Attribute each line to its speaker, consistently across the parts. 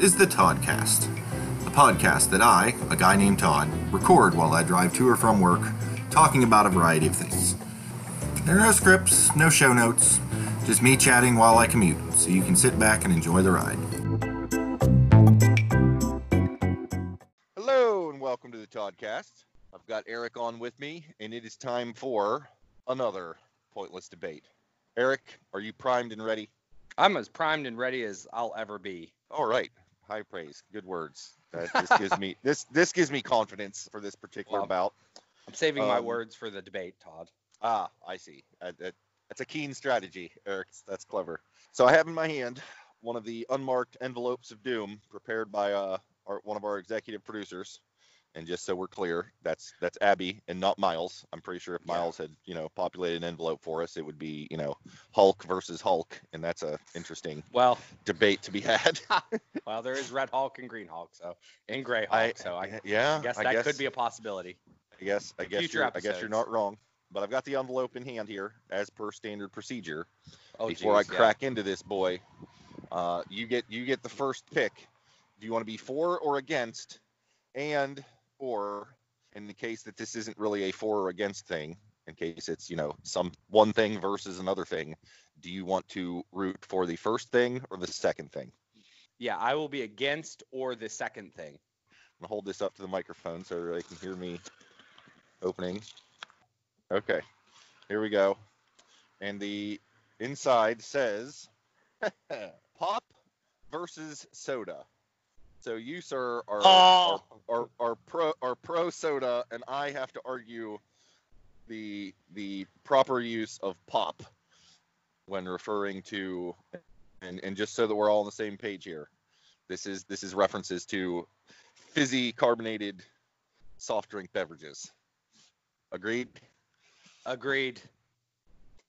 Speaker 1: is the Toddcast, a podcast that I, a guy named Todd, record while I drive to or from work, talking about a variety of things. There are no scripts, no show notes, just me chatting while I commute, so you can sit back and enjoy the ride.
Speaker 2: Hello and welcome to the Toddcast. I've got Eric on with me, and it is time for another pointless debate. Eric, are you primed and ready?
Speaker 3: I'm as primed and ready as I'll ever be.
Speaker 2: All right, high praise, good words. That, this gives me this this gives me confidence for this particular
Speaker 3: Well,
Speaker 2: bout.
Speaker 3: I'm saving my
Speaker 2: Um,
Speaker 3: words for the debate, Todd.
Speaker 2: Ah, I see. Uh, that, that's a keen strategy, Eric. That's clever. So I have in my hand one of the unmarked envelopes of doom prepared by uh, our, one of our executive producers. And just so we're clear, that's that's Abby and not Miles. I'm pretty sure if
Speaker 3: Yeah.
Speaker 2: Miles had you know populated an envelope for us, it would be you know Hulk versus Hulk, and that's a interesting
Speaker 3: Well,
Speaker 2: debate to be had.
Speaker 3: well, there is Red Hulk and Green Hulk, so and Gray Hulk,
Speaker 2: I
Speaker 3: so I
Speaker 2: yeah,
Speaker 3: guess that could be a possibility.
Speaker 2: I guess I guess you're, I guess you're not wrong. But I've got the envelope in hand here, as per standard procedure.
Speaker 3: Oh,
Speaker 2: before I
Speaker 3: geez, yeah.
Speaker 2: crack into this boy, uh, you get you get the first pick. Do you want to be for or against, and or in the case that this isn't really a for or against thing, in case it's you know some one thing versus another thing, do you want to root for the first thing or the second thing?
Speaker 3: Yeah, I will be against or the second thing.
Speaker 2: I'm gonna hold this up to the microphone so they can hear me opening. Okay, here we go. And the inside says pop versus soda. So you, sir, are,
Speaker 3: Oh.
Speaker 2: are, are, are pro are pro soda, and I have to argue the the proper use of pop when referring to and, and just so that we're all on the same page here. This is this is references to fizzy carbonated soft drink beverages. Agreed?
Speaker 3: Agreed.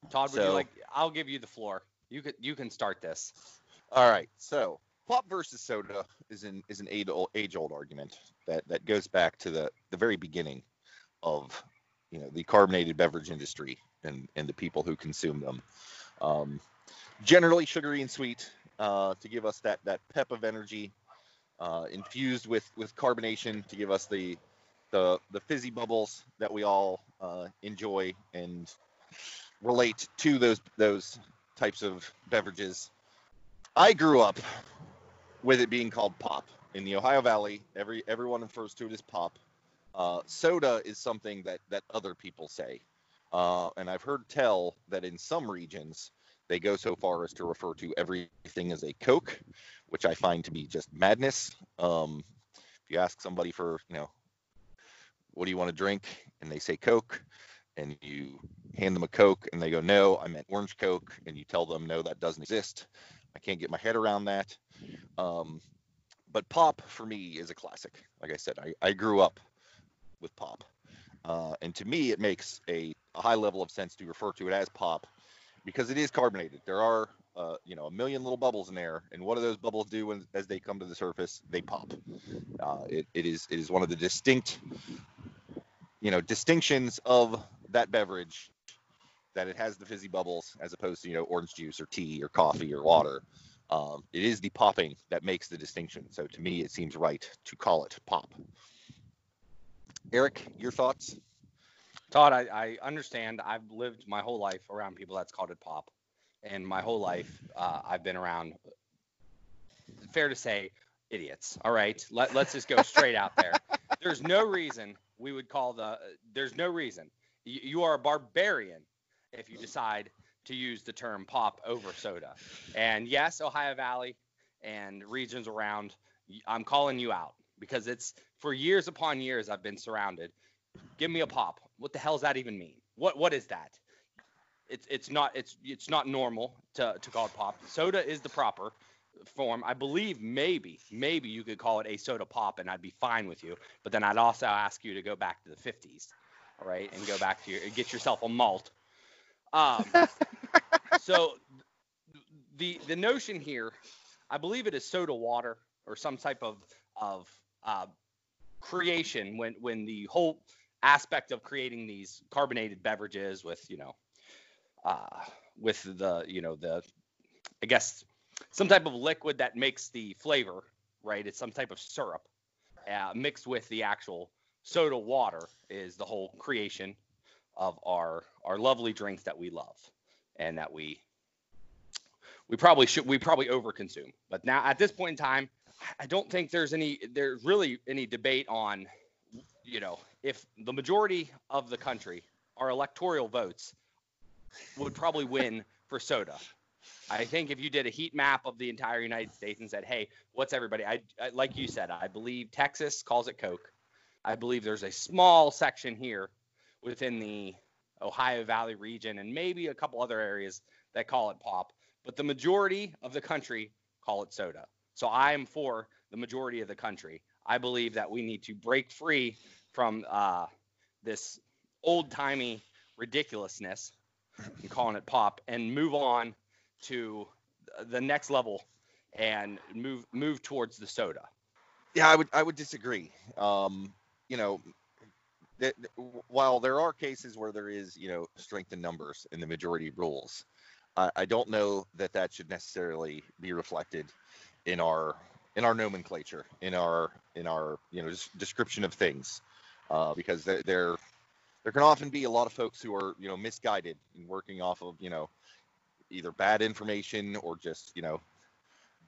Speaker 3: Todd, would you like? I'll give you the floor. You could you can start this.
Speaker 2: All right. So pop versus soda is an is an age old, age old argument that that goes back to the the very beginning of you know the carbonated beverage industry and and the people who consume them. Um, generally sugary and sweet uh, to give us that that pep of energy, uh, infused with with carbonation to give us the the the fizzy bubbles that we all uh, enjoy and relate to those those types of beverages. I grew up with it being called pop in the Ohio Valley. Every everyone refers to it as pop. Uh, soda is something that that other people say, uh, and I've heard tell that in some regions they go so far as to refer to everything as a Coke, which I find to be just madness. Um, if you ask somebody for you know what do you want to drink, and they say Coke, and you hand them a Coke, and they go no, I meant orange Coke, and you tell them no, that doesn't exist. I can't get my head around that. Um, but pop for me is a classic. Like I said, I, I grew up with pop. Uh, and to me, it makes a, a high level of sense to refer to it as pop because it is carbonated. There are, uh, you know, a million little bubbles in there. And what do those bubbles do when, as they come to the surface? They pop. Uh, it, it is it is one of the distinct, you know, distinctions of that beverage that it has the fizzy bubbles as opposed to you know orange juice or tea or coffee or water. Um, it is the popping that makes the distinction. So to me, it seems right to call it pop. Eric, your thoughts?
Speaker 3: Todd, I, I understand. I've lived my whole life around people that's called it pop, and my whole life uh, I've been around. Fair to say, idiots. All right, Let, let's just go straight out there. There's no reason we would call the. There's no reason. You, you are a barbarian if you decide to use the term pop over soda. And yes, Ohio Valley and regions around, I'm calling you out because it's for years upon years I've been surrounded. Give me a pop. What the hell does that even mean? What what is that? It's it's not it's it's not normal to to call it pop. Soda is the proper form. I believe maybe maybe you could call it a soda pop and I'd be fine with you. But then I'd also ask you to go back to the 50s, all right, and go back to your get yourself a malt. Um, so the the notion here, I believe it is soda water or some type of of uh, creation when when the whole aspect of creating these carbonated beverages with you know uh, with the you know the I guess some type of liquid that makes the flavor right? It's some type of syrup uh, mixed with the actual soda water is the whole creation of our our lovely drinks that we love and that we we probably should we probably overconsume. But now at this point in time, I don't think there's any there's really any debate on you know if the majority of the country our electoral votes would probably win for soda. I think if you did a heat map of the entire United States and said, "Hey, what's everybody?" I, I like you said, I believe Texas calls it Coke. I believe there's a small section here within the Ohio Valley region and maybe a couple other areas that call it pop, but the majority of the country call it soda. So I am for the majority of the country. I believe that we need to break free from uh, this old timey ridiculousness and calling it pop and move on to the next level and move move towards the soda.
Speaker 2: Yeah, I would I would disagree. Um, you know, that while there are cases where there is you know strength in numbers in the majority rules, I, I don't know that that should necessarily be reflected in our in our nomenclature, in our in our you know description of things, uh, because there there there can often be a lot of folks who are you know misguided and working off of you know either bad information or just you know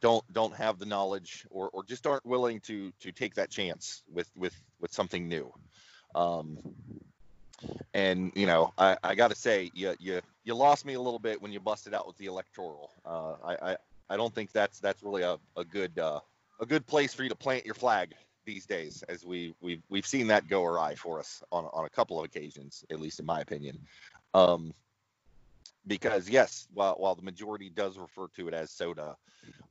Speaker 2: don't don't have the knowledge or, or just aren't willing to to take that chance with with with something new um, and you know i i gotta say you you you lost me a little bit when you busted out with the electoral. Uh, i i i don't think that's that's really a, a good uh, a good place for you to plant your flag these days as we we've we've seen that go awry for us on on a couple of occasions at least in my opinion. Um because yes, while while the majority does refer to it as soda,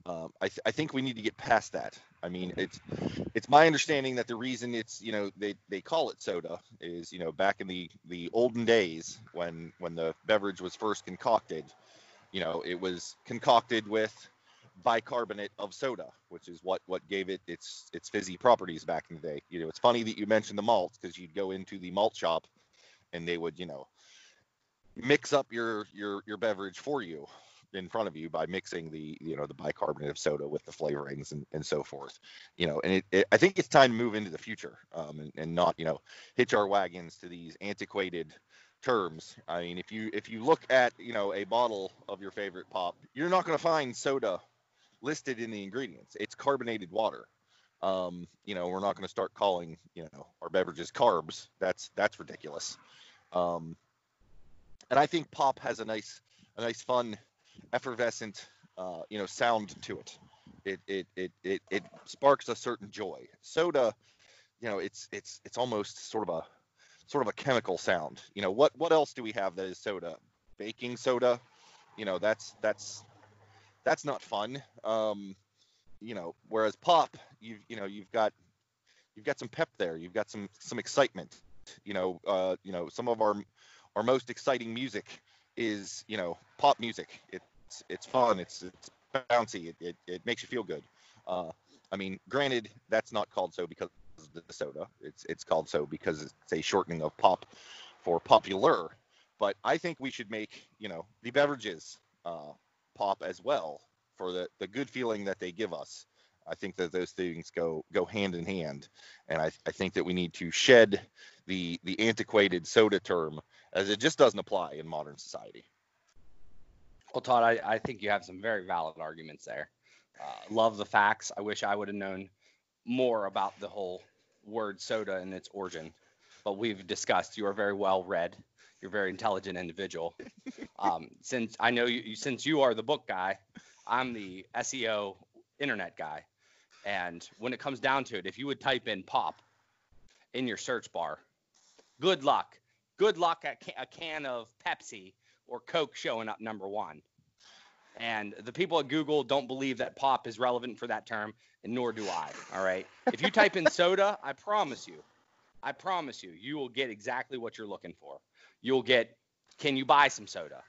Speaker 2: um, I, th- I think we need to get past that. I mean, it's it's my understanding that the reason it's you know they, they call it soda is you know back in the the olden days when when the beverage was first concocted, you know it was concocted with bicarbonate of soda, which is what what gave it its its fizzy properties back in the day. You know, it's funny that you mentioned the malt because you'd go into the malt shop and they would you know mix up your your your beverage for you in front of you by mixing the you know the bicarbonate of soda with the flavorings and, and so forth. You know and it, it, i think it's time to move into the future um, and, and not you know hitch our wagons to these antiquated terms. I mean if you if you look at you know a bottle of your favorite pop you're not going to find soda listed in the ingredients. It's carbonated water. Um, you know we're not going to start calling you know our beverages carbs. That's that's ridiculous. Um, and I think pop has a nice, a nice, fun, effervescent, uh, you know, sound to it. It, it it it it sparks a certain joy. Soda, you know, it's it's it's almost sort of a sort of a chemical sound. You know, what what else do we have that is soda? Baking soda, you know, that's that's that's not fun. Um, you know, whereas pop, you you know, you've got you've got some pep there. You've got some some excitement. You know, uh, you know, some of our our most exciting music is you know pop music. It's it's fun. It's it's bouncy. It it, it makes you feel good. Uh, I mean, granted, that's not called so because of the soda. It's it's called so because it's a shortening of pop for popular. But I think we should make you know the beverages uh, pop as well for the the good feeling that they give us. I think that those things go go hand in hand, and I, I think that we need to shed the the antiquated soda term as it just doesn't apply in modern society.
Speaker 3: Well, Todd, I, I think you have some very valid arguments there. Uh, love the facts. I wish I would have known more about the whole word soda and its origin, but we've discussed. You are very well read. You're a very intelligent individual. Um, since I know you, since you are the book guy, I'm the SEO internet guy. And when it comes down to it, if you would type in pop in your search bar, good luck good luck at a can of Pepsi or Coke showing up number one. And the people at Google don't believe that pop is relevant for that term, and nor do I. All right. If you type in soda, I promise you, I promise you, you will get exactly what you're looking for. You'll get, can you buy some soda?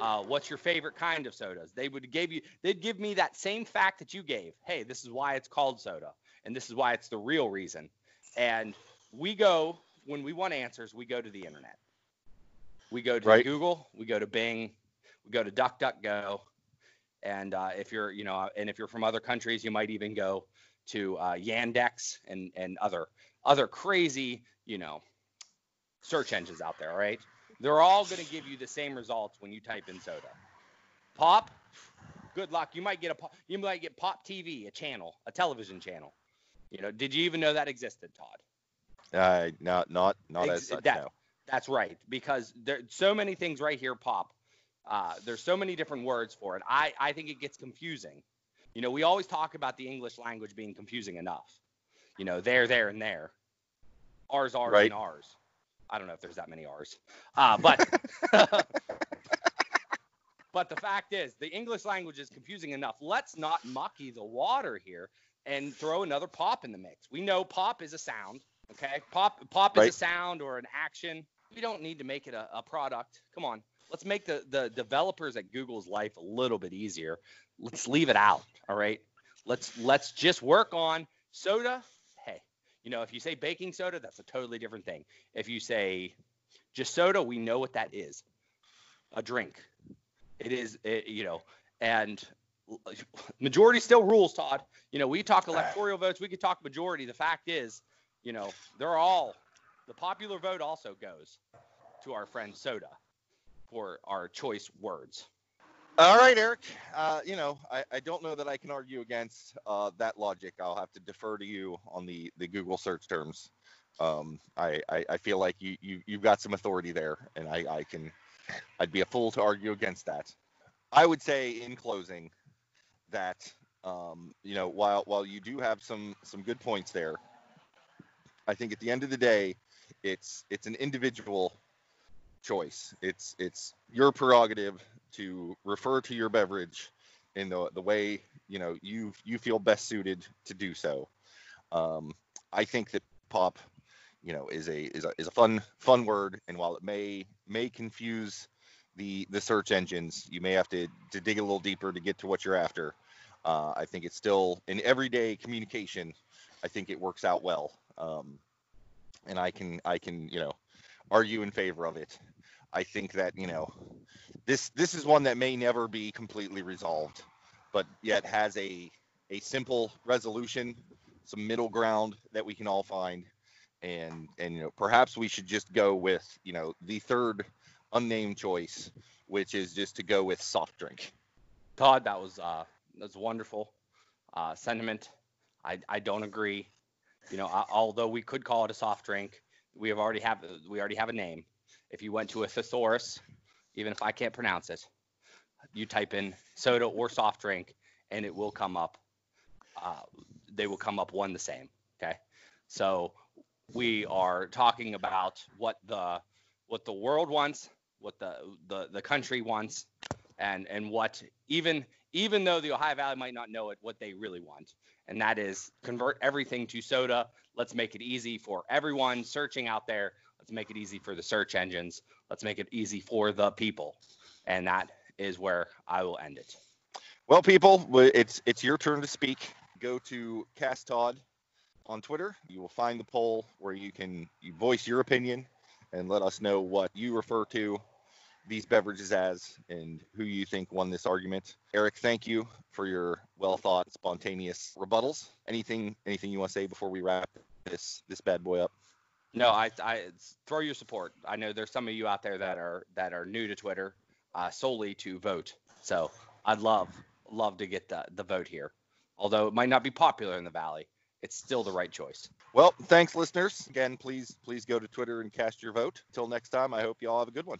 Speaker 3: Uh, what's your favorite kind of sodas? They would give you, they'd give me that same fact that you gave. Hey, this is why it's called soda, and this is why it's the real reason. And we go when we want answers, we go to the internet. We go to
Speaker 2: right.
Speaker 3: Google, we go to Bing, we go to DuckDuckGo, And uh, if you're, you know, and if you're from other countries, you might even go to uh, Yandex and and other other crazy, you know, search engines out there. All right, they're all going to give you the same results when you type in soda. Pop, good luck. You might get a you might get Pop TV, a channel, a television channel. You know, did you even know that existed, Todd?
Speaker 2: Uh, not not not
Speaker 3: Ex-
Speaker 2: as such.
Speaker 3: that-
Speaker 2: no.
Speaker 3: That's right, because there's so many things right here pop. Uh, there's so many different words for it. I, I think it gets confusing. You know, we always talk about the English language being confusing enough. You know, there, there, and there. Ours, ours,
Speaker 2: Right.
Speaker 3: and ours. I don't know if there's that many R's. Uh, but but the fact is, the English language is confusing enough. Let's not mucky the water here and throw another pop in the mix. We know pop is a sound. Okay, pop pop is a sound or an action. We don't need to make it a, a product. Come on, let's make the the developers at Google's life a little bit easier. Let's leave it out. All right, let's let's just work on soda. Hey, you know if you say baking soda, that's a totally different thing. If you say just soda, we know what that is. A drink. It is, it, you know, and majority still rules, Todd. You know, we talk ah. electoral votes, we could talk majority. The fact is, you know, they're all the popular vote also goes to our friend Soda for our choice words.
Speaker 2: All right, Eric. Uh, you know, I, I don't know that I can argue against uh, that logic. I'll have to defer to you on the, the Google search terms. Um, I, I, I feel like you, you you've got some authority there, and I, I can I'd be a fool to argue against that. I would say in closing that um, you know while while you do have some some good points there, I think at the end of the day, it's it's an individual choice. It's it's your prerogative to refer to your beverage in the the way you know you you feel best suited to do so. Um, I think that pop, you know, is a is a is a fun fun word, and while it may may confuse the the search engines, you may have to to dig a little deeper to get to what you're after. Uh, I think it's still in everyday communication. I think it works out well, um, and I can I can you know argue in favor of it. I think that you know this this is one that may never be completely resolved, but yet has a a simple resolution, some middle ground that we can all find, and and you know perhaps we should just go with you know the third unnamed choice, which is just to go with soft drink.
Speaker 3: Todd, that was uh, that's wonderful uh, sentiment. I, I don't agree. You know, although we could call it a soft drink, we have already have we already have a name. If you went to a thesaurus, even if I can't pronounce it, you type in soda or soft drink, and it will come up. Uh, they will come up one the same. Okay, so we are talking about what the what the world wants, what the the, the country wants, and and what even even though the Ohio Valley might not know it, what they really want, and that is convert everything to soda. Let's make it easy for everyone searching out there. Let's make it easy for the search engines. Let's make it easy for the people, and that is where I will end it.
Speaker 2: Well, people, it's it's your turn to speak. Go to Cast Todd on Twitter. You will find the poll where you can you voice your opinion and let us know what you refer to these beverages as and who you think won this argument. Eric, thank you for your well thought, spontaneous rebuttals. Anything anything you want to say before we wrap this this bad boy up?
Speaker 3: No, I, I throw your support. I know there's some of you out there that are that are new to Twitter, uh, solely to vote. So I'd love love to get the the vote here. Although it might not be popular in the valley, it's still the right choice.
Speaker 2: Well, thanks, listeners. Again, please please go to Twitter and cast your vote. Till next time, I hope you all have a good one.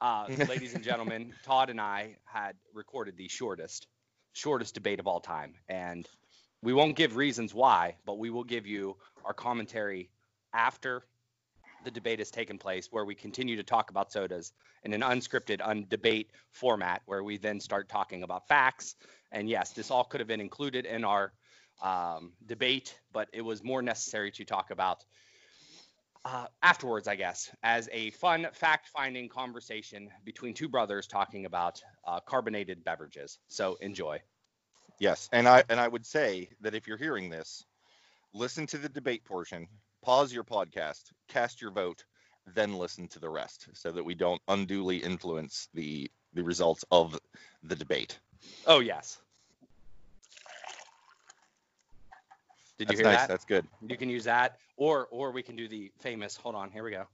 Speaker 3: Uh, ladies and gentlemen, Todd and I had recorded the shortest shortest debate of all time, and we won't give reasons why, but we will give you our commentary after the debate has taken place, where we continue to talk about sodas in an unscripted, undebate format, where we then start talking about facts. And yes, this all could have been included in our um, debate, but it was more necessary to talk about uh, afterwards, I guess, as a fun fact-finding conversation between two brothers talking about uh, carbonated beverages. So enjoy.
Speaker 2: Yes, and I and I would say that if you're hearing this, listen to the debate portion, pause your podcast, cast your vote, then listen to the rest, so that we don't unduly influence the the results of the debate.
Speaker 3: Oh yes. Did you
Speaker 2: That's
Speaker 3: hear
Speaker 2: nice.
Speaker 3: that?
Speaker 2: That's good.
Speaker 3: You can use that, or or we can do the famous. Hold on, here we go.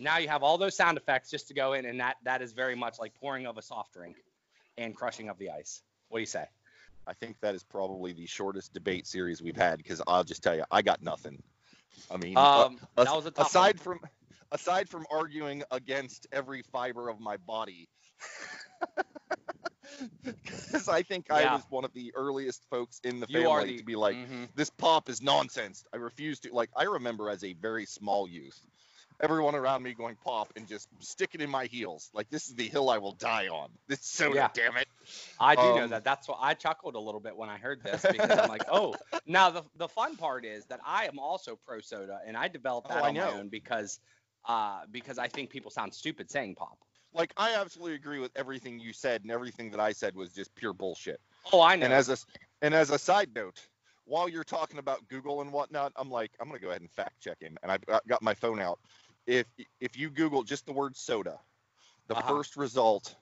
Speaker 3: Now you have all those sound effects just to go in, and that that is very much like pouring of a soft drink and crushing of the ice. What do you say?
Speaker 2: I think that is probably the shortest debate series we've had because I'll just tell you, I got nothing. I mean,
Speaker 3: Um,
Speaker 2: uh,
Speaker 3: that was a
Speaker 2: aside
Speaker 3: one.
Speaker 2: from aside from arguing against every fiber of my body, because I think I was one of the earliest folks in the family
Speaker 3: the
Speaker 2: to be like,
Speaker 3: Mhm.
Speaker 2: this pop is nonsense. I refuse to like. I remember as a very small youth, everyone around me going pop and just sticking in my heels. Like this is the hill I will die on. This soda,
Speaker 3: Yeah.
Speaker 2: damn it.
Speaker 3: I do know
Speaker 2: Um,
Speaker 3: that. That's why I chuckled a little bit when I heard this because I'm like, oh. Now the the fun part is that I am also pro soda, and I developed
Speaker 2: Oh,
Speaker 3: that
Speaker 2: I
Speaker 3: on my own because uh because I think people sound stupid saying pop.
Speaker 2: Like I absolutely agree with everything you said, and everything that I said was just pure bullshit.
Speaker 3: Oh, I know.
Speaker 2: And as a and as a side note, while you're talking about Google and whatnot, I'm like, I'm gonna go ahead and fact check him, and I've got- my phone out. If if you Google just the word soda, the
Speaker 3: Uh-huh.
Speaker 2: first result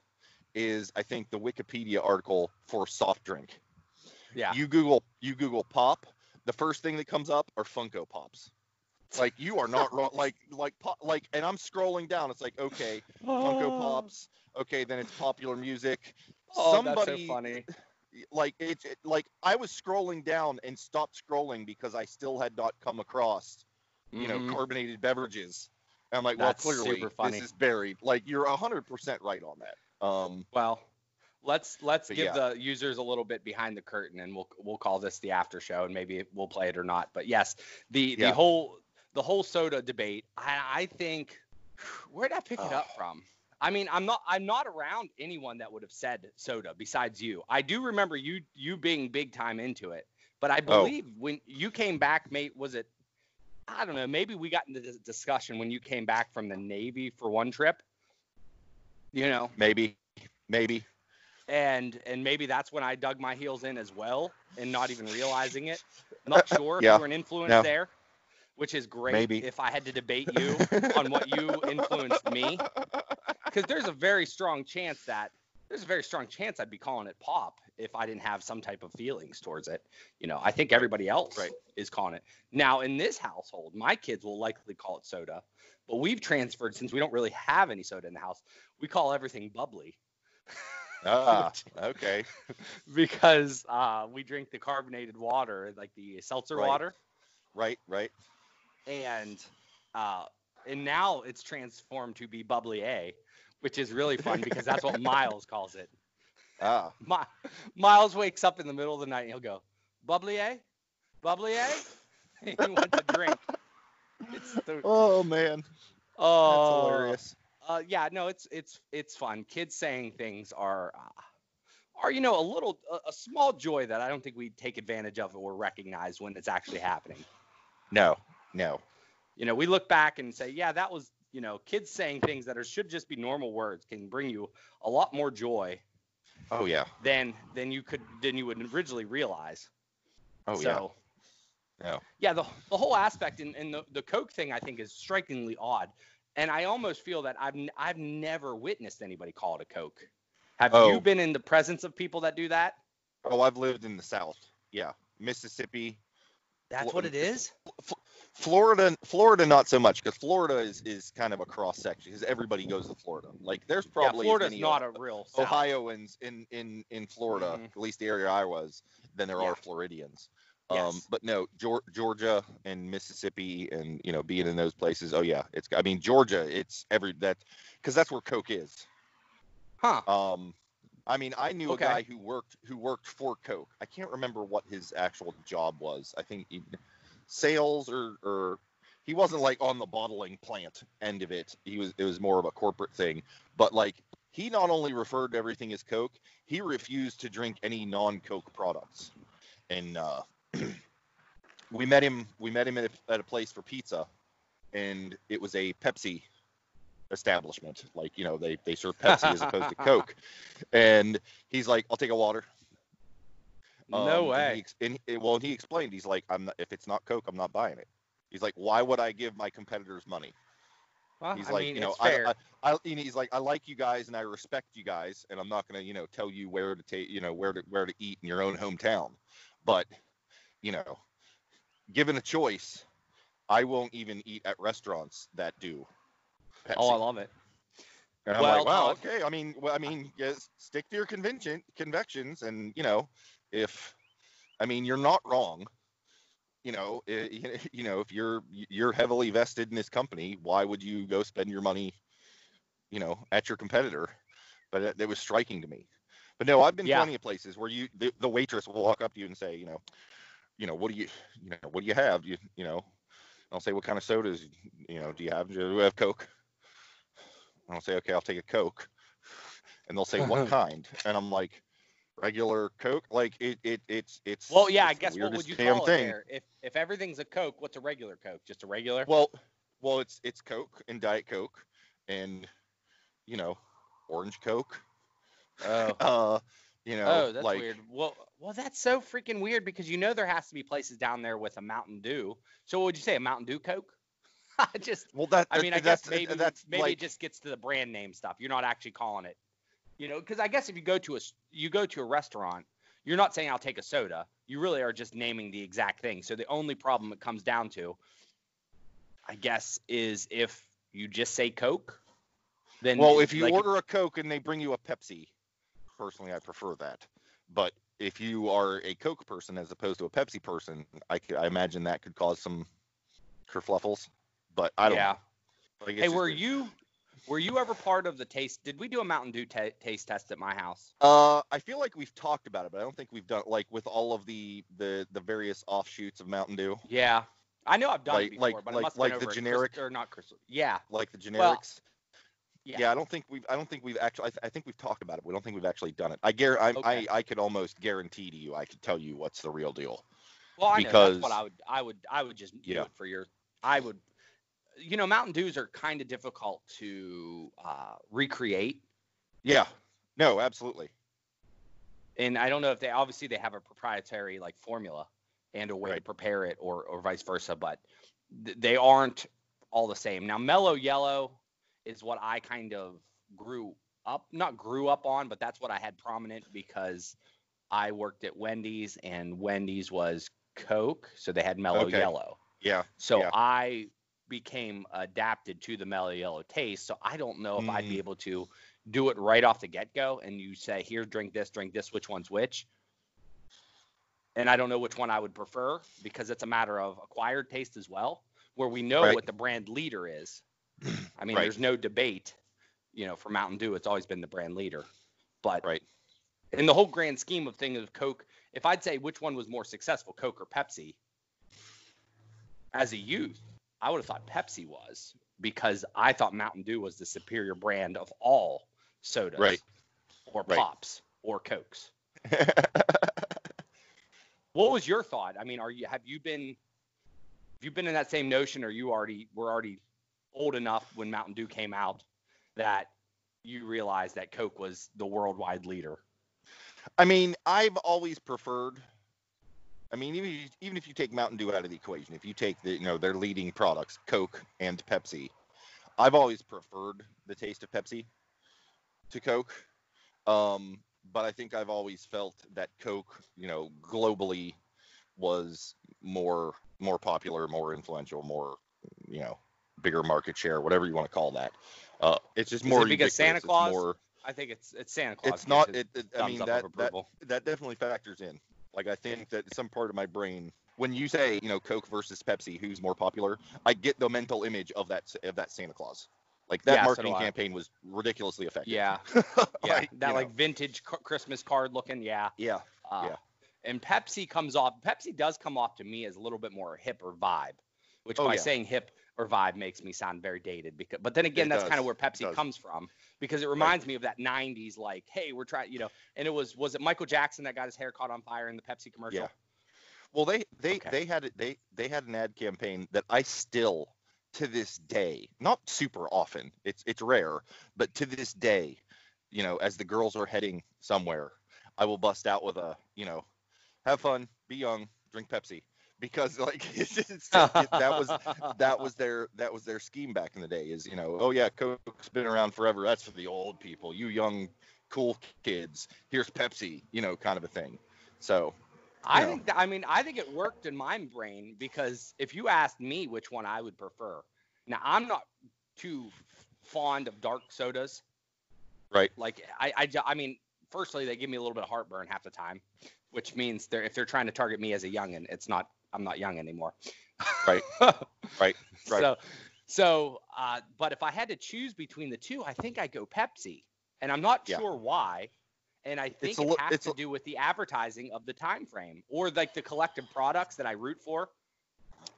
Speaker 2: is I think the Wikipedia article for soft drink.
Speaker 3: yeah.
Speaker 2: You Google you Google pop, the first thing that comes up are Funko Pops. Like you are not wrong. Like like like, and I'm scrolling down. It's like okay, Funko Pops. Okay, then it's popular music.
Speaker 3: Oh,
Speaker 2: Somebody
Speaker 3: that's so funny.
Speaker 2: like it, it like I was scrolling down and stopped scrolling because I still had not come across you know
Speaker 3: Mhm.
Speaker 2: carbonated beverages. And I'm like,
Speaker 3: That's
Speaker 2: well, clearly
Speaker 3: super funny.
Speaker 2: this is buried. Like you're hundred percent right on that. Um,
Speaker 3: Well, let's let's
Speaker 2: But
Speaker 3: give
Speaker 2: yeah.
Speaker 3: the users a little bit behind the curtain, and we'll we'll call this the after show, and maybe we'll play it or not. But yes, the
Speaker 2: Yeah.
Speaker 3: the whole the whole soda debate. I I think where did I pick it
Speaker 2: Oh.
Speaker 3: up from? I mean, I'm not I'm not around anyone that would have said soda besides you. I do remember you you being big time into it, but I
Speaker 2: Oh.
Speaker 3: believe when you came back, mate, was it? I don't know. Maybe we got into this discussion when you came back from the Navy for one trip. You know,
Speaker 2: maybe, maybe.
Speaker 3: and and maybe that's when I dug my heels in as well, and not even realizing it. I'm Not sure if you were an influence
Speaker 2: No.
Speaker 3: there, which is great.
Speaker 2: Maybe.
Speaker 3: If I had to debate you on what you influenced me, because there's a very strong chance that there's a very strong chance I'd be calling it pop if I didn't have some type of feelings towards it. You know, I think everybody else
Speaker 2: Right.
Speaker 3: is calling it. Now in this household, my kids will likely call it soda, but we've transferred since we don't really have any soda in the house. We call everything bubbly
Speaker 2: Ah, okay.
Speaker 3: because uh, we drink the carbonated water, like the seltzer
Speaker 2: Right.
Speaker 3: water,
Speaker 2: Right, right.
Speaker 3: And uh, and now it's transformed to be bubbly A, which is really fun because that's what Miles calls it.
Speaker 2: Ah,
Speaker 3: My, Miles wakes up in the middle of the night and he'll go, "Bubbly A, bubbly A." he wants a drink. It's the,
Speaker 2: oh man,
Speaker 3: oh,
Speaker 2: that's hilarious.
Speaker 3: Uh, yeah, no, it's it's it's fun. Kids saying things are uh, are you know a little a, a small joy that I don't think we take advantage of or recognize when it's actually happening.
Speaker 2: No, no.
Speaker 3: You know, we look back and say, yeah, that was you know, kids saying things that are should just be normal words can bring you a lot more joy
Speaker 2: Oh yeah.
Speaker 3: than than you could than you would originally realize.
Speaker 2: Oh
Speaker 3: so,
Speaker 2: yeah.
Speaker 3: Yeah, the, the whole aspect and, and the, the Coke thing I think is strikingly odd. And I almost feel that I've n- I've never witnessed anybody call it a Coke. Have
Speaker 2: Oh.
Speaker 3: you been in the presence of people that do that?
Speaker 2: Oh, I've lived in the South. Yeah, Mississippi,
Speaker 3: That's
Speaker 2: Well,
Speaker 3: what it is?
Speaker 2: Florida. Florida, not so much because Florida is is kind of a cross section because everybody goes to Florida. Like there's probably as
Speaker 3: Florida's not a real South.
Speaker 2: Ohioans in in in Florida,
Speaker 3: Mhm.
Speaker 2: at least the area I was, than there
Speaker 3: Yeah.
Speaker 2: are Floridians. Um,
Speaker 3: Yes.
Speaker 2: but no, Georgia and Mississippi and you know being in those places. Oh yeah, it's. I mean Georgia, it's every that because that's where Coke is.
Speaker 3: Huh.
Speaker 2: Um, I mean, I knew
Speaker 3: Okay.
Speaker 2: a guy who worked who worked for Coke. I can't remember what his actual job was. I think he, sales or or he wasn't like on the bottling plant end of it. He was it was more of a corporate thing. But like he not only referred to everything as Coke, he refused to drink any non-Coke products. And uh, we met him we met him at a, at a place for pizza, and it was a Pepsi establishment. Like, you know, they, they serve Pepsi as opposed to Coke. And he's like, I'll take a water.
Speaker 3: No
Speaker 2: Um, and
Speaker 3: way.
Speaker 2: he And he, well, he explained, he's like, I'm not, if it's not Coke, I'm not buying it. He's like, why would I give my competitors money?
Speaker 3: Well,
Speaker 2: He's
Speaker 3: I
Speaker 2: like,
Speaker 3: mean,
Speaker 2: you know, I. I, I, he's like, I like you guys and I respect you guys, and I'm not gonna, you know, tell you where to take, you know, where to where to eat in your own hometown, but, you know, given a choice, I won't even eat at restaurants that do. Pepsi.
Speaker 3: oh, I love it.
Speaker 2: And I'm
Speaker 3: Well,
Speaker 2: like, wow,
Speaker 3: uh,
Speaker 2: okay. I mean, well, I mean, yes, stick to your convention convictions, and you know, if, I mean, you're not wrong. You know, you know, if you're you're heavily vested in this company, why would you go spend your money, you know, at your competitor? But it, it was striking to me. But no, I've been
Speaker 3: Yeah.
Speaker 2: plenty of places where you the, the waitress will walk up to you and say, you know, you know, what do you, you know, what do you have? You, you know, I'll say, what kind of sodas, you know, do you have? Do you have Coke? And I'll say, okay, I'll take a Coke. And they'll say, what kind? And I'm like, regular Coke. Like it, it, it's, it's.
Speaker 3: Well, yeah, I
Speaker 2: it's the
Speaker 3: guess what would you call
Speaker 2: thing.
Speaker 3: it there? If if everything's a Coke, what's a regular Coke? Just a regular?
Speaker 2: Well, well, it's it's Coke and Diet Coke, and you know, orange Coke.
Speaker 3: Oh.
Speaker 2: Uh, you know,
Speaker 3: oh, that's
Speaker 2: like
Speaker 3: weird. Well, well, that's so freaking weird because you know there has to be places down there with a Mountain Dew. So what would you say, a Mountain Dew Coke? I just,
Speaker 2: well, that
Speaker 3: I mean, I guess maybe
Speaker 2: that's
Speaker 3: maybe
Speaker 2: like,
Speaker 3: it just gets to the brand name stuff. You're not actually calling it, you know, because I guess if you go to a you go to a restaurant, you're not saying I'll take a soda. You really are just naming the exact thing. So the only problem it comes down to, I guess, is if you just say Coke. Then
Speaker 2: Well, if you
Speaker 3: like,
Speaker 2: order a Coke and they bring you a Pepsi, personally, I prefer that. But if you are a Coke person as opposed to a Pepsi person, I, could, I imagine that could cause some kerfluffles. But I don't.
Speaker 3: yeah.
Speaker 2: know. Like,
Speaker 3: Hey, were you were you ever part of the taste? Did we do a Mountain Dew ta taste test at my house?
Speaker 2: Uh, I feel like we've talked about it, but I don't think we've done like with all of the the the various offshoots of Mountain Dew,
Speaker 3: Yeah, I know I've done
Speaker 2: Like-
Speaker 3: it before,
Speaker 2: like-
Speaker 3: but
Speaker 2: like-
Speaker 3: must
Speaker 2: like the generic-
Speaker 3: or not Crystal. Yeah,
Speaker 2: like the generics.
Speaker 3: Well,
Speaker 2: yeah.
Speaker 3: yeah.
Speaker 2: I don't think we've I don't think we've actually I, th- I think we've talked about it. We don't think we've actually done it. I guar I,
Speaker 3: Okay.
Speaker 2: I I could almost guarantee to you I could tell you what's the real deal.
Speaker 3: Well, I know that's what I would I would I would just do
Speaker 2: Yeah.
Speaker 3: it for your. I would, you know, Mountain Dews are kind of difficult to uh, recreate,
Speaker 2: Yeah. No, absolutely.
Speaker 3: and I don't know if they obviously they have a proprietary like formula and a way to prepare it, or or vice versa, but th- they aren't all the same. Now, Mellow Yellow is what I kind of grew up, not grew up on, but that's what I had prominent because I worked at Wendy's and Wendy's was Coke, so they had Mellow
Speaker 2: Okay.
Speaker 3: Yellow.
Speaker 2: Yeah.
Speaker 3: So
Speaker 2: Yeah.
Speaker 3: I became adapted to the Mellow Yellow taste. So I don't know if I'd be
Speaker 2: Mm.
Speaker 3: able to do it right off the get go and you say, here, drink this, drink this, which one's which. And I don't know which one I would prefer because it's a matter of acquired taste as well, where we know
Speaker 2: Right.
Speaker 3: what the brand leader is. I mean,
Speaker 2: Right.
Speaker 3: there's no debate, you know, for Mountain Dew, it's always been the brand leader. But
Speaker 2: Right.
Speaker 3: in the whole grand scheme of things of Coke, if I'd say which one was more successful, Coke or Pepsi, as a youth, I would have thought Pepsi was because I thought Mountain Dew was the superior brand of all sodas,
Speaker 2: Right.
Speaker 3: or
Speaker 2: Right.
Speaker 3: pops, or cokes. What was your thought? I mean, are you have you been have you been in that same notion, or you already were already old enough when Mountain Dew came out that you realized that Coke was the worldwide leader?
Speaker 2: I mean, I've always preferred. I mean, even if you, even if you take Mountain Dew out of the equation, if you take the you know their leading products, Coke and Pepsi, I've always preferred the taste of Pepsi to Coke. Um, but I think I've always felt that Coke, you know, globally was more more popular, more influential, more you know, bigger market share, whatever you want to call that. Uh, it's just
Speaker 3: Is
Speaker 2: more
Speaker 3: it because Santa Claus
Speaker 2: more-
Speaker 3: I think it's it's Santa Claus.
Speaker 2: it's not. It, it, I mean that, that that definitely factors in. Like I think that some part of my brain, when you say you know Coke versus Pepsi, who's more popular, I get the mental image of that of that Santa Claus. Like that
Speaker 3: Yeah,
Speaker 2: marketing
Speaker 3: I.
Speaker 2: campaign was ridiculously effective.
Speaker 3: Yeah, yeah,
Speaker 2: Like,
Speaker 3: that like
Speaker 2: know,
Speaker 3: vintage Christmas card looking. Yeah,
Speaker 2: yeah,
Speaker 3: Uh,
Speaker 2: Yeah.
Speaker 3: And Pepsi comes off. Pepsi does come off to me as a little bit more hip or vibe, which
Speaker 2: Oh,
Speaker 3: by
Speaker 2: yeah.
Speaker 3: saying hip or vibe makes me sound very dated. Because, but then again,
Speaker 2: It
Speaker 3: that's kind of where Pepsi comes from because it reminds me of that '90s like, hey, we're trying, you know. And it was was it Michael Jackson that got his hair caught on fire in the Pepsi commercial?
Speaker 2: Yeah. Well, they they
Speaker 3: Okay.
Speaker 2: they had it. They they had an ad campaign that I still to this day, not super often. It's it's rare, but to this day, you know, as the girls are heading somewhere, I will bust out with a, you know, have fun, be young, drink Pepsi. Because like that was that was their that was their scheme back in the day. Is you know, oh yeah, Coke's been around forever. That's for the old people. You young cool kids. Here's Pepsi. You know, kind of a thing. So
Speaker 3: I
Speaker 2: know.
Speaker 3: think that, I mean I think it worked in my brain because if you asked me which one I would prefer, now I'm not too fond of dark sodas.
Speaker 2: Right.
Speaker 3: Like I I, I mean, firstly they give me a little bit of heartburn half the time, which means they're if they're trying to target me as a youngin, it's not I'm not young anymore.
Speaker 2: Right. right. Right.
Speaker 3: So so uh, but if I had to choose between the two, I think I'd go Pepsi, and I'm not
Speaker 2: Yeah.
Speaker 3: sure why. And I think
Speaker 2: a
Speaker 3: it
Speaker 2: li-
Speaker 3: has
Speaker 2: it's
Speaker 3: to do with the advertising of the time frame or like the collective products that I root for.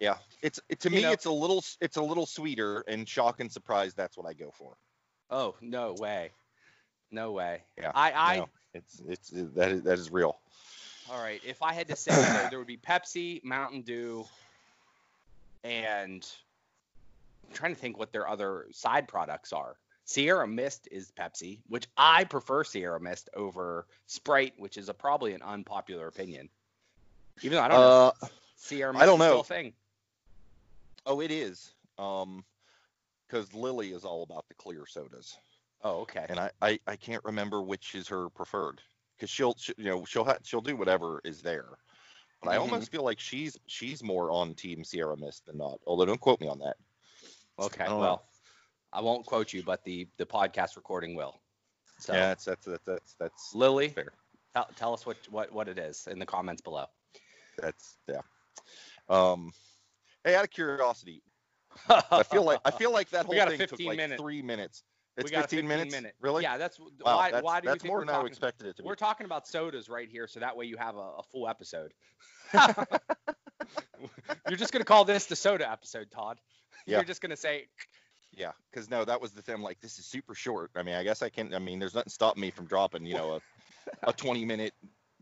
Speaker 2: Yeah. It's it, to
Speaker 3: You
Speaker 2: me
Speaker 3: know-
Speaker 2: it's a little it's a little sweeter and shock and surprise. That's what I go for.
Speaker 3: Oh no way, no way.
Speaker 2: Yeah,
Speaker 3: I I
Speaker 2: No, it's it's that is that is real.
Speaker 3: All right. If I had to say, there, there would be Pepsi, Mountain Dew, and I'm trying to think what their other side products are. Sierra Mist is Pepsi, which I prefer Sierra Mist over Sprite, which is a, probably an unpopular opinion. Even though I don't know
Speaker 2: Uh,
Speaker 3: if Sierra
Speaker 2: I don't
Speaker 3: is still
Speaker 2: know.
Speaker 3: a thing.
Speaker 2: oh, it is. Um, because Lily is all about the clear sodas,
Speaker 3: Oh, okay.
Speaker 2: and I I, I can't remember which is her preferred. Because she'll, she, you know she'll ha- she'll do whatever is there. But I
Speaker 3: Mhm.
Speaker 2: almost feel like she's she's more on Team Sierra Mist than not. Although don't quote me on that.
Speaker 3: Okay.
Speaker 2: I don't know.
Speaker 3: Well, I won't quote you, but the the podcast recording will. So,
Speaker 2: Yeah, that's that's that's that's that's
Speaker 3: Lily,
Speaker 2: fair.
Speaker 3: tell, tell us what, what what it is in the comments below.
Speaker 2: That's yeah. Um, hey, out of curiosity, I feel like I feel like that whole thing took like
Speaker 3: minute-
Speaker 2: three minutes. It's
Speaker 3: we got
Speaker 2: 15,
Speaker 3: a 15
Speaker 2: minutes.
Speaker 3: minute.
Speaker 2: Really?
Speaker 3: Yeah, that's
Speaker 2: Wow,
Speaker 3: why.
Speaker 2: that's,
Speaker 3: why do you
Speaker 2: that's
Speaker 3: think
Speaker 2: more
Speaker 3: we're
Speaker 2: than I
Speaker 3: talking?
Speaker 2: expected it to be.
Speaker 3: We're talking about sodas right here, so that way you have a, a full episode. You're just gonna call this the soda episode, Todd.
Speaker 2: Yeah.
Speaker 3: You're just gonna say,
Speaker 2: Yeah, because no, that was the thing. I'm like, this is super short. I mean, I guess I can. I mean, there's nothing stopping me from dropping, you know, a, a 20 minute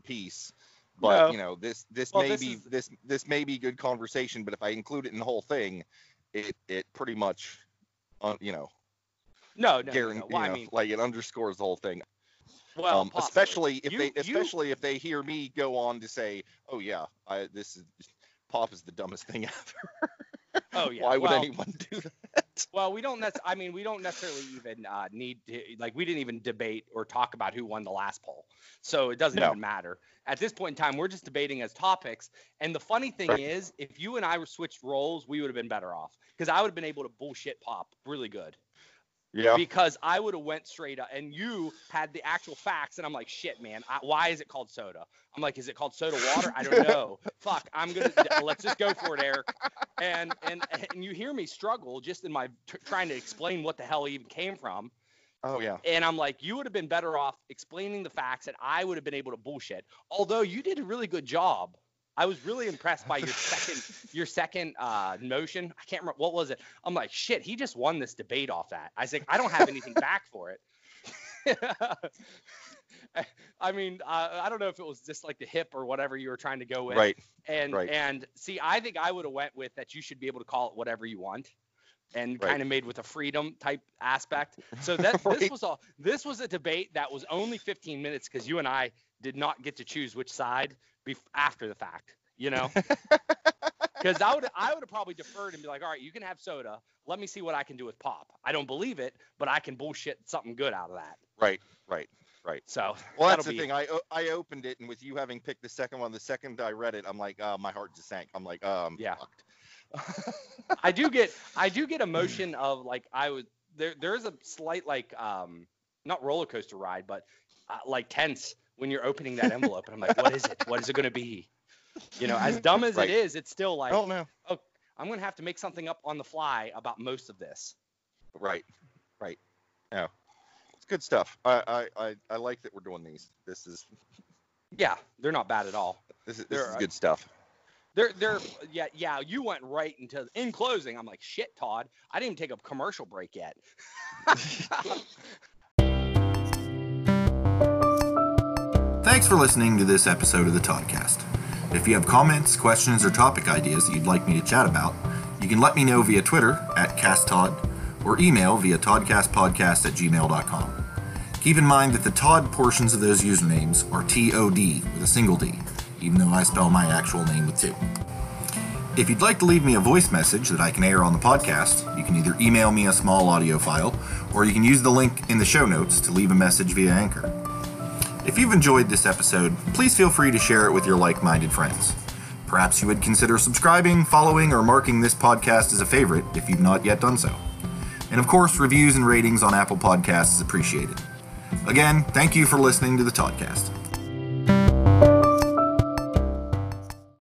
Speaker 2: piece. But
Speaker 3: No.
Speaker 2: you know, this this
Speaker 3: Well,
Speaker 2: may
Speaker 3: this
Speaker 2: be
Speaker 3: is-
Speaker 2: this this may be good conversation. But if I include it in the whole thing, it it pretty much, uh, you know,
Speaker 3: no, no, no,
Speaker 2: guarantee,
Speaker 3: no. Well,
Speaker 2: you know,
Speaker 3: I mean,
Speaker 2: like it underscores the whole thing.
Speaker 3: well,
Speaker 2: um, especially if
Speaker 3: You-
Speaker 2: they
Speaker 3: you-
Speaker 2: especially if they hear me go on to say, "Oh yeah, I, this is pop is the dumbest thing ever."
Speaker 3: Oh yeah.
Speaker 2: Why would
Speaker 3: well,
Speaker 2: anyone do that?
Speaker 3: Well, we don't. Nec- I mean, we don't necessarily even uh, need to. Like, we didn't even debate or talk about who won the last poll, so it doesn't
Speaker 2: No.
Speaker 3: even matter. At this point in time, we're just debating as topics. And the funny thing
Speaker 2: Right.
Speaker 3: is, if you and I were switched roles, we would have been better off because I would have been able to bullshit pop really good.
Speaker 2: Yeah,
Speaker 3: Because I would have went straight up, and you had the actual facts, and I'm like, shit, man. I, why is it called soda? I'm like, is it called soda water? I don't know. Fuck, I'm gonna let's just go for it, Eric. And and and you hear me struggle just in my t- trying to explain what the hell even came from.
Speaker 2: oh yeah,
Speaker 3: And I'm like, you would have been better off explaining the facts, and I would have been able to bullshit. Although you did a really good job. I was really impressed by your second your second uh, notion. I can't remember what was it. I'm like, shit, he just won this debate off that. I was like, I don't have anything back for it. I mean, uh, I don't know if it was just like the hip or whatever you were trying to go with.
Speaker 2: right.
Speaker 3: And
Speaker 2: right.
Speaker 3: and see, I think I would have went with that. You should be able to call it whatever you want, and
Speaker 2: Right.
Speaker 3: kind of made with a freedom type aspect. So that this was all. This was a debate that was only 15 minutes because you and I did not get to choose which side bef- after the fact. You know. Because I would I would have probably deferred and be like, all right, you can have soda. Let me see what I can do with pop. I don't believe it, but I can bullshit something good out of that.
Speaker 2: Right, right. Right.
Speaker 3: So
Speaker 2: Well, that's the
Speaker 3: be-
Speaker 2: thing. I opened it, and with you having picked the second one, the second I read it, I'm like, uh, my heart just sank. I'm like, um,
Speaker 3: Yeah.
Speaker 2: fucked.
Speaker 3: I do get I do get emotion of like I would there there's a slight like um not roller coaster ride but uh, like tense when you're opening that envelope and I'm like what is it what is it going to be you know as dumb as
Speaker 2: Right.
Speaker 3: it is it's still like
Speaker 2: oh no, oh.
Speaker 3: I'm going to have to make something up on the fly about most of this
Speaker 2: Right, right. No, it's good stuff. I, I, I, I like that we're doing these. This is
Speaker 3: yeah they're not bad at all
Speaker 2: this is this
Speaker 3: They're
Speaker 2: is good stuff.
Speaker 3: they're they're yeah yeah you went right into in closing I'm like shit Todd I didn't even take a commercial break yet
Speaker 1: Thanks for listening to this episode of the Toddcast. If you have comments, questions, or topic ideas that you'd like me to chat about, you can let me know via Twitter at CastTod or email via todcastpodcast at gmail.com. Keep in mind that the Todd portions of those usernames are T-O-D with a single D, even though I spell my actual name with two.
Speaker 2: If you'd like to leave me a voice message that I can air on the podcast, you can either email me a small audio file or you can use the link in the show notes to leave a message via Anchor. If you've enjoyed this episode, please feel free to share it with your like minded friends. Perhaps you would consider subscribing, following, or marking this podcast as a favorite if you've not yet done so. And of course, reviews and ratings on Apple Podcasts is appreciated. Again, thank you for listening to the Todcast.